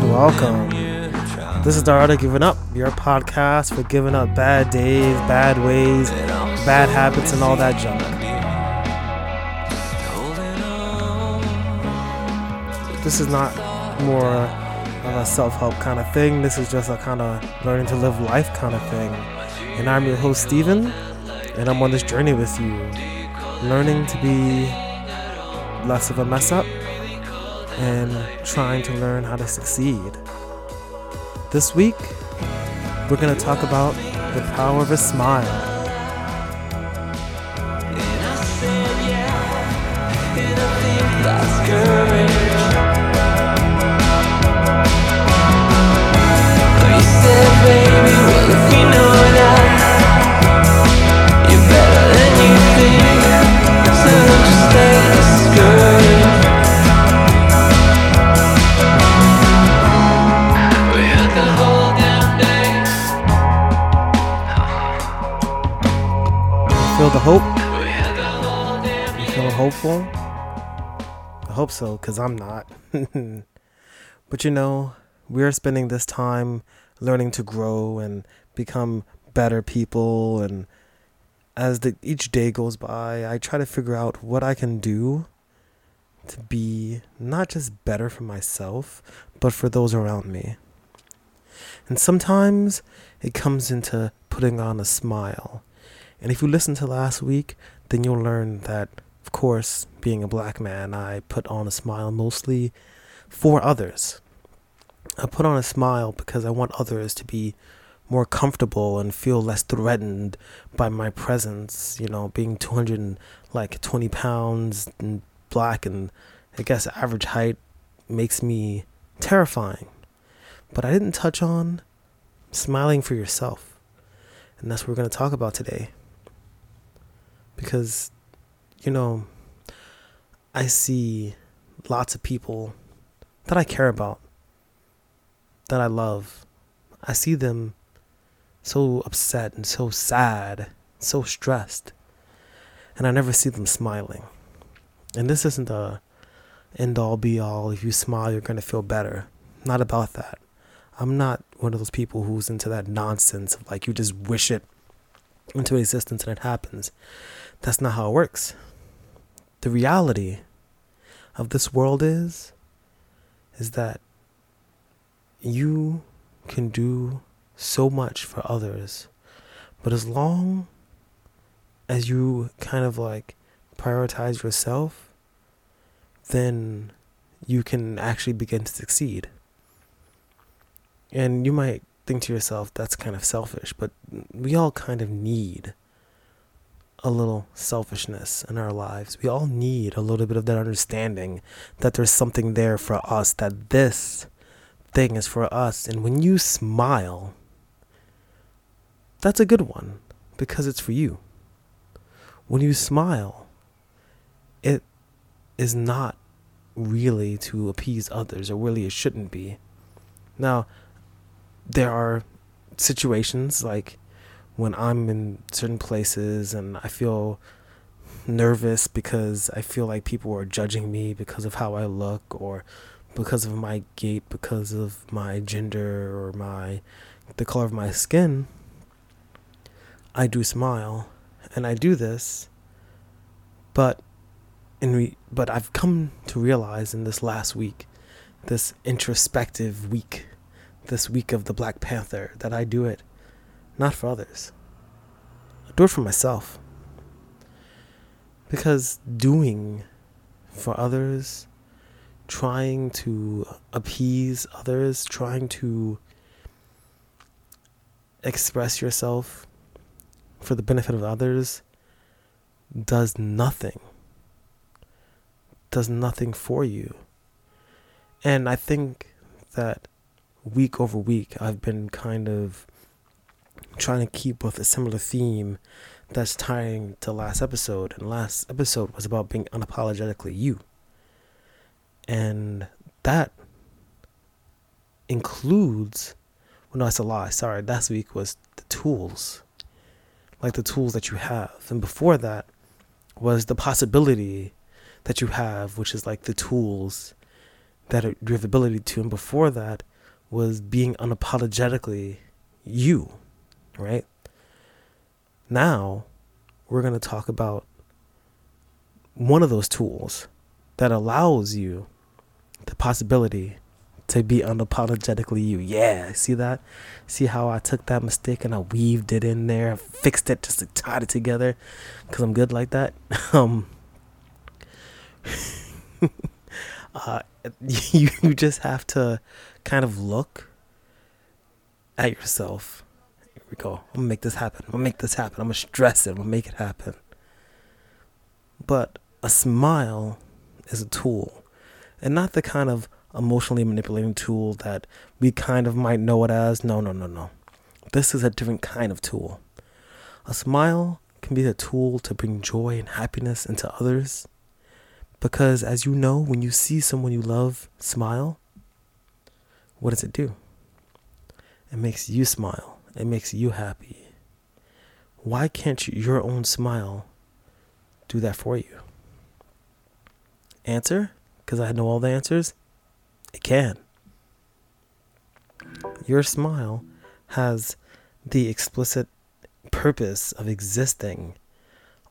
and welcome. This is the Giving Up, your podcast for giving up bad days, bad ways, bad habits, and all that junk. This is not more of a self help kind of thing. This is just a kind of learning to live life kind of thing. And I'm your host, Steven, and I'm on this journey with you, learning to be less of a mess up and trying to learn how to succeed. This week, we're going to talk about the power of a smile. Feel the hope? You feeling hopeful? I hope so, because I'm not. but you know, we're spending this time learning to grow and become better people. And as the, each day goes by, I try to figure out what I can do to be not just better for myself, but for those around me. And sometimes it comes into putting on a smile and if you listen to last week, then you'll learn that, of course, being a black man, I put on a smile mostly for others. I put on a smile because I want others to be more comfortable and feel less threatened by my presence. You know, being 200 and like 20 pounds and black and I guess average height makes me terrifying. But I didn't touch on smiling for yourself. And that's what we're going to talk about today because you know I see lots of people that I care about that I love. I see them so upset and so sad, so stressed. And I never see them smiling. And this isn't a end all be all. If you smile, you're going to feel better. Not about that. I'm not one of those people who's into that nonsense of like you just wish it into existence and it happens. That's not how it works. The reality of this world is is that you can do so much for others, but as long as you kind of like prioritize yourself, then you can actually begin to succeed. And you might think to yourself, that's kind of selfish, but we all kind of need a little selfishness in our lives. We all need a little bit of that understanding that there's something there for us, that this thing is for us. And when you smile, that's a good one because it's for you. When you smile, it is not really to appease others, or really it shouldn't be. Now, there are situations like when I'm in certain places and I feel nervous because I feel like people are judging me because of how I look or because of my gait, because of my gender or my the color of my skin, I do smile and I do this. But in re- but I've come to realize in this last week, this introspective week, this week of the Black Panther that I do it not for others. I do it for myself. Because doing for others, trying to appease others, trying to express yourself for the benefit of others does nothing. Does nothing for you. And I think that week over week, I've been kind of trying to keep with a similar theme that's tying to last episode. And last episode was about being unapologetically you. And that includes, well, no, that's a lie. Sorry. Last week was the tools, like the tools that you have. And before that was the possibility that you have, which is like the tools that are, you have ability to. And before that was being unapologetically you, right? Now we're going to talk about one of those tools that allows you the possibility to be unapologetically you. Yeah, see that? See how I took that mistake and I weaved it in there, fixed it just to tie it together because I'm good like that. Um, uh, you, you just have to kind of look at yourself. We go. I'm gonna make this happen. I'm gonna make this happen. I'm gonna stress it. I'm gonna make it happen. But a smile is a tool, and not the kind of emotionally manipulating tool that we kind of might know it as. No, no, no, no. This is a different kind of tool. A smile can be a tool to bring joy and happiness into others. Because as you know, when you see someone you love smile, what does it do? It makes you smile. It makes you happy. Why can't your own smile do that for you? Answer? Because I know all the answers? It can. Your smile has the explicit purpose of existing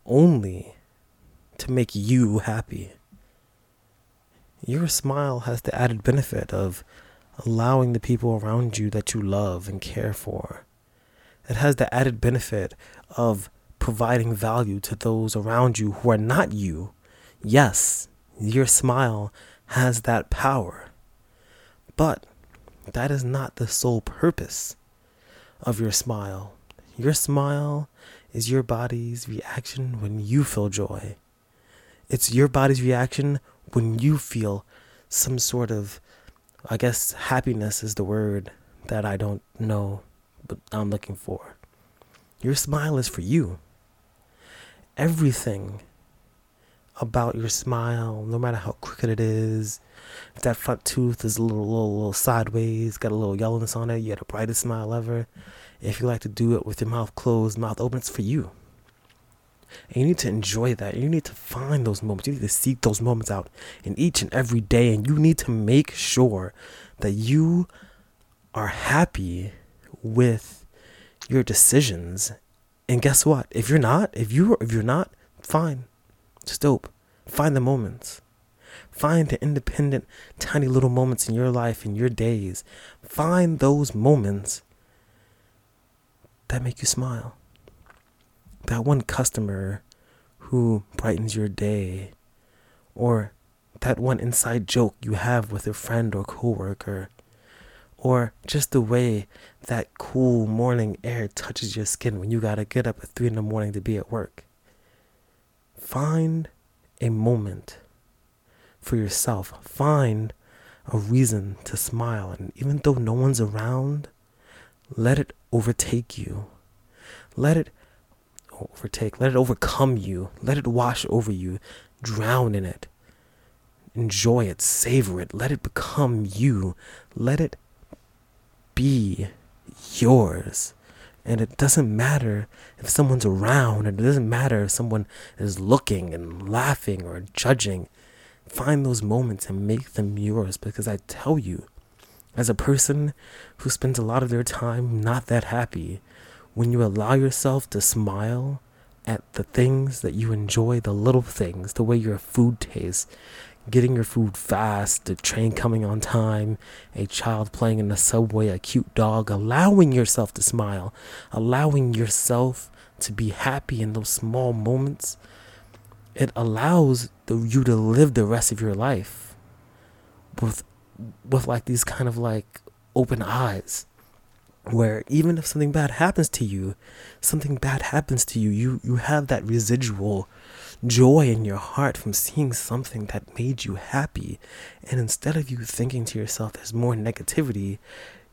only to make you happy. Your smile has the added benefit of allowing the people around you that you love and care for. It has the added benefit of providing value to those around you who are not you. Yes, your smile has that power. But that is not the sole purpose of your smile. Your smile is your body's reaction when you feel joy. It's your body's reaction when you feel some sort of, I guess, happiness is the word that I don't know, I'm looking for. Your smile is for you. Everything about your smile, no matter how crooked it is, if that front tooth is a little, little, little sideways, got a little yellowness on it, you got the brightest smile ever. If you like to do it with your mouth closed, mouth open, it's for you. And you need to enjoy that. You need to find those moments. You need to seek those moments out in each and every day. And you need to make sure that you are happy with your decisions. And guess what? If you're not, if you if you're not, fine. Just dope. Find the moments. Find the independent, tiny little moments in your life, in your days. Find those moments that make you smile that one customer who brightens your day, or that one inside joke you have with a friend or coworker, or just the way that cool morning air touches your skin when you gotta get up at three in the morning to be at work. Find a moment for yourself. Find a reason to smile. And even though no one's around, let it overtake you. Let it overtake. Let it overcome you. Let it wash over you. Drown in it. Enjoy it. Savor it. Let it become you. Let it be yours. And it doesn't matter if someone's around, and it doesn't matter if someone is looking and laughing or judging. Find those moments and make them yours because I tell you, as a person who spends a lot of their time not that happy, when you allow yourself to smile at the things that you enjoy, the little things, the way your food tastes, getting your food fast, the train coming on time, a child playing in the subway, a cute dog, allowing yourself to smile, allowing yourself to be happy in those small moments, it allows the, you to live the rest of your life with with like these kind of like open eyes where even if something bad happens to you, something bad happens to you, you, you have that residual joy in your heart from seeing something that made you happy. And instead of you thinking to yourself there's more negativity,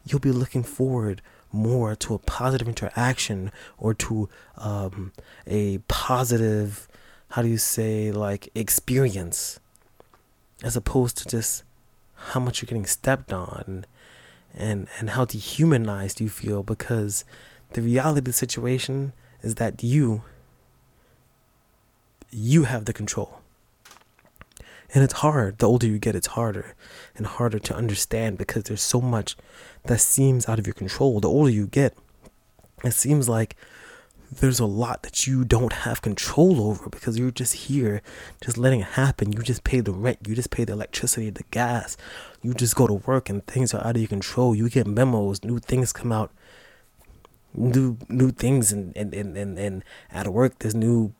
you'll be looking forward more to a positive interaction or to um, a positive, how do you say, like experience, as opposed to just how much you're getting stepped on and and how dehumanized you feel because the reality of the situation is that you you have the control And it's hard. The older you get, it's harder and harder to understand because there's so much that seems out of your control. The older you get, it seems like there's a lot that you don't have control over because you're just here, just letting it happen. You just pay the rent, you just pay the electricity, the gas. You just go to work and things are out of your control. You get memos, new things come out, new new things, and and and and, and at work there's new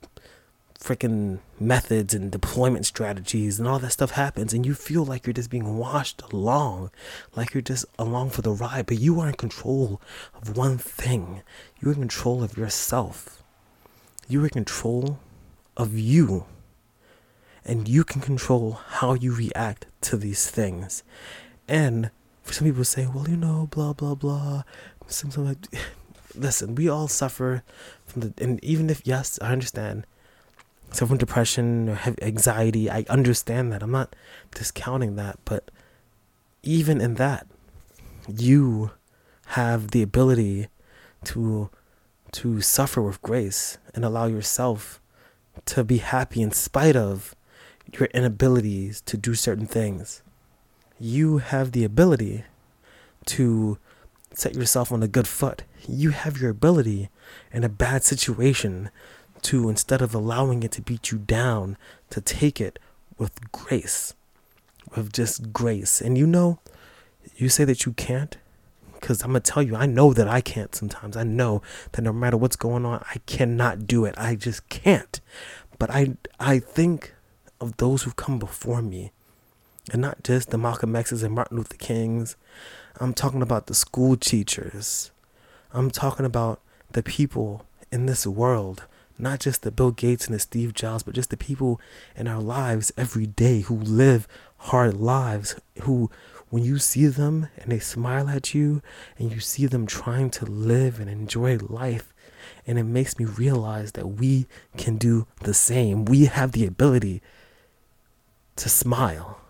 freaking methods and deployment strategies and all that stuff happens and you feel like you're just being washed along like you're just along for the ride but you are in control of one thing. You're in control of yourself. You're in control of you. And you can control how you react to these things. And for some people say well you know blah blah blah. Something like listen we all suffer from the and even if yes i understand suffer from depression or have anxiety. I understand that. I'm not discounting that, but even in that, you have the ability to to suffer with grace and allow yourself to be happy in spite of your inabilities to do certain things. You have the ability to set yourself on a good foot. You have your ability in a bad situation to instead of allowing it to beat you down, to take it with grace, with just grace. And you know, you say that you can't, because I'm gonna tell you, I know that I can't sometimes. I know that no matter what's going on, I cannot do it. I just can't. But I I think of those who've come before me, and not just the Malcolm X's and Martin Luther Kings. I'm talking about the school teachers. I'm talking about the people in this world not just the Bill Gates and the Steve Jobs, but just the people in our lives every day who live hard lives, who, when you see them and they smile at you and you see them trying to live and enjoy life, and it makes me realize that we can do the same. We have the ability to smile.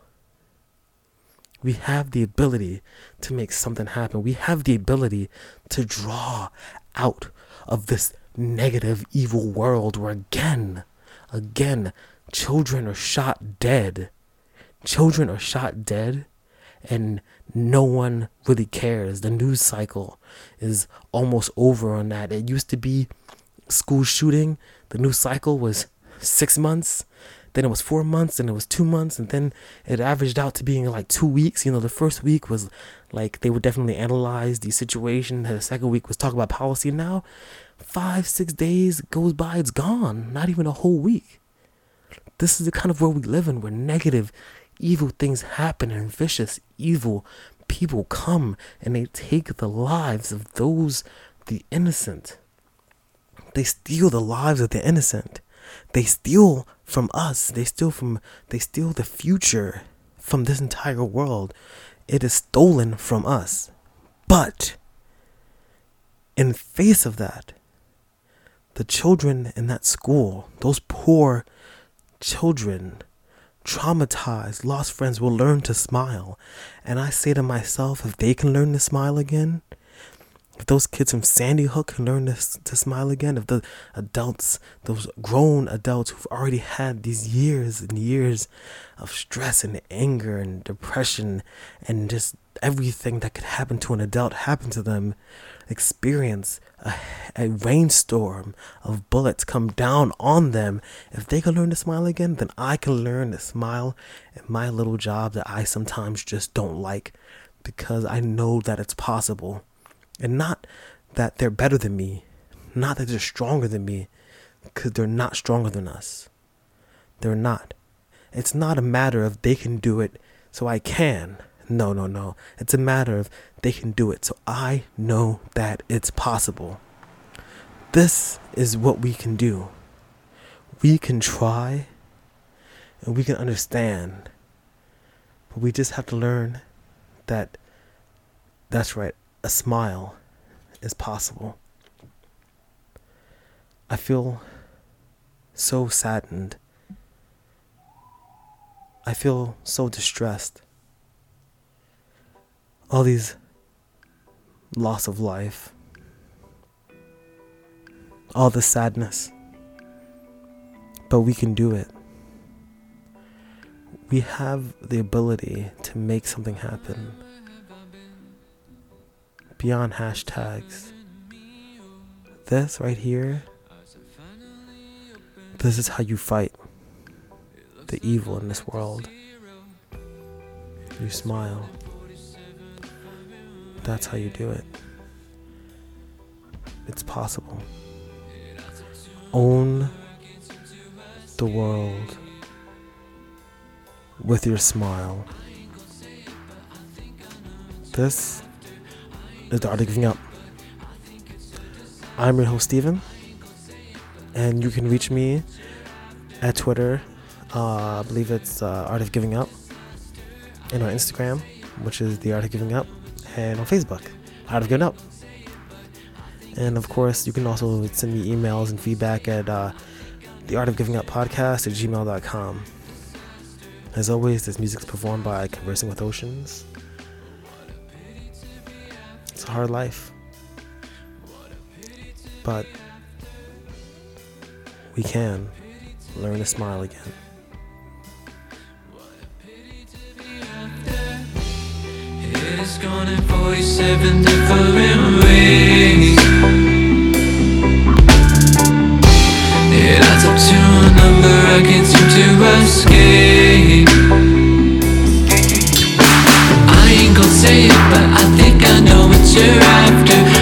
We have the ability to make something happen. We have the ability to draw out of this negative, evil world where again, again, children are shot dead. Children are shot dead, and no one really cares. The news cycle is almost over on that. It used to be school shooting, the news cycle was six months then it was four months, and it was two months, and then it averaged out to being like two weeks. You know, the first week was like they would definitely analyze the situation. The second week was talk about policy. Now, five, six days goes by, it's gone. Not even a whole week. This is the kind of world we live in where negative, evil things happen and vicious, evil people come and they take the lives of those, the innocent. They steal the lives of the innocent. They steal from us. They steal from they steal the future from this entire world. It is stolen from us. But in face of that, the children in that school, those poor children, traumatized, lost friends will learn to smile. And I say to myself, if they can learn to smile again, if those kids from Sandy Hook can learn to, to smile again, if the adults, those grown adults who've already had these years and years of stress and anger and depression and just everything that could happen to an adult happen to them, experience a, a rainstorm of bullets come down on them, if they can learn to smile again, then I can learn to smile in my little job that I sometimes just don't like because I know that it's possible. And not that they're better than me, not that they're stronger than me, because they're not stronger than us. They're not. It's not a matter of they can do it, so I can. No, no, no. It's a matter of they can do it, so I know that it's possible. This is what we can do. We can try and we can understand, but we just have to learn that that's right a smile is possible. I feel so saddened. I feel so distressed. All these loss of life, all the sadness. But we can do it. we have the ability to make something happen beyond hashtags. This right here, this is how you fight the evil in this world. You smile. That's how you do it. It's possible. Own the world with your smile. This is the art of giving up. I'm your host, Steven, and you can reach me at Twitter. Uh, I believe it's uh, Art of Giving Up, and on Instagram, which is The Art of Giving Up, and on Facebook, Art of Giving Up. And of course, you can also send me emails and feedback at uh, the art of giving up podcast at gmail.com. As always, this music is performed by Conversing with Oceans. It's a hard life. But we can learn to smile again. It's gone in 47 different ways. It adds up to a number I can't seem to escape. I ain't gonna say it, but I think I know what you're after.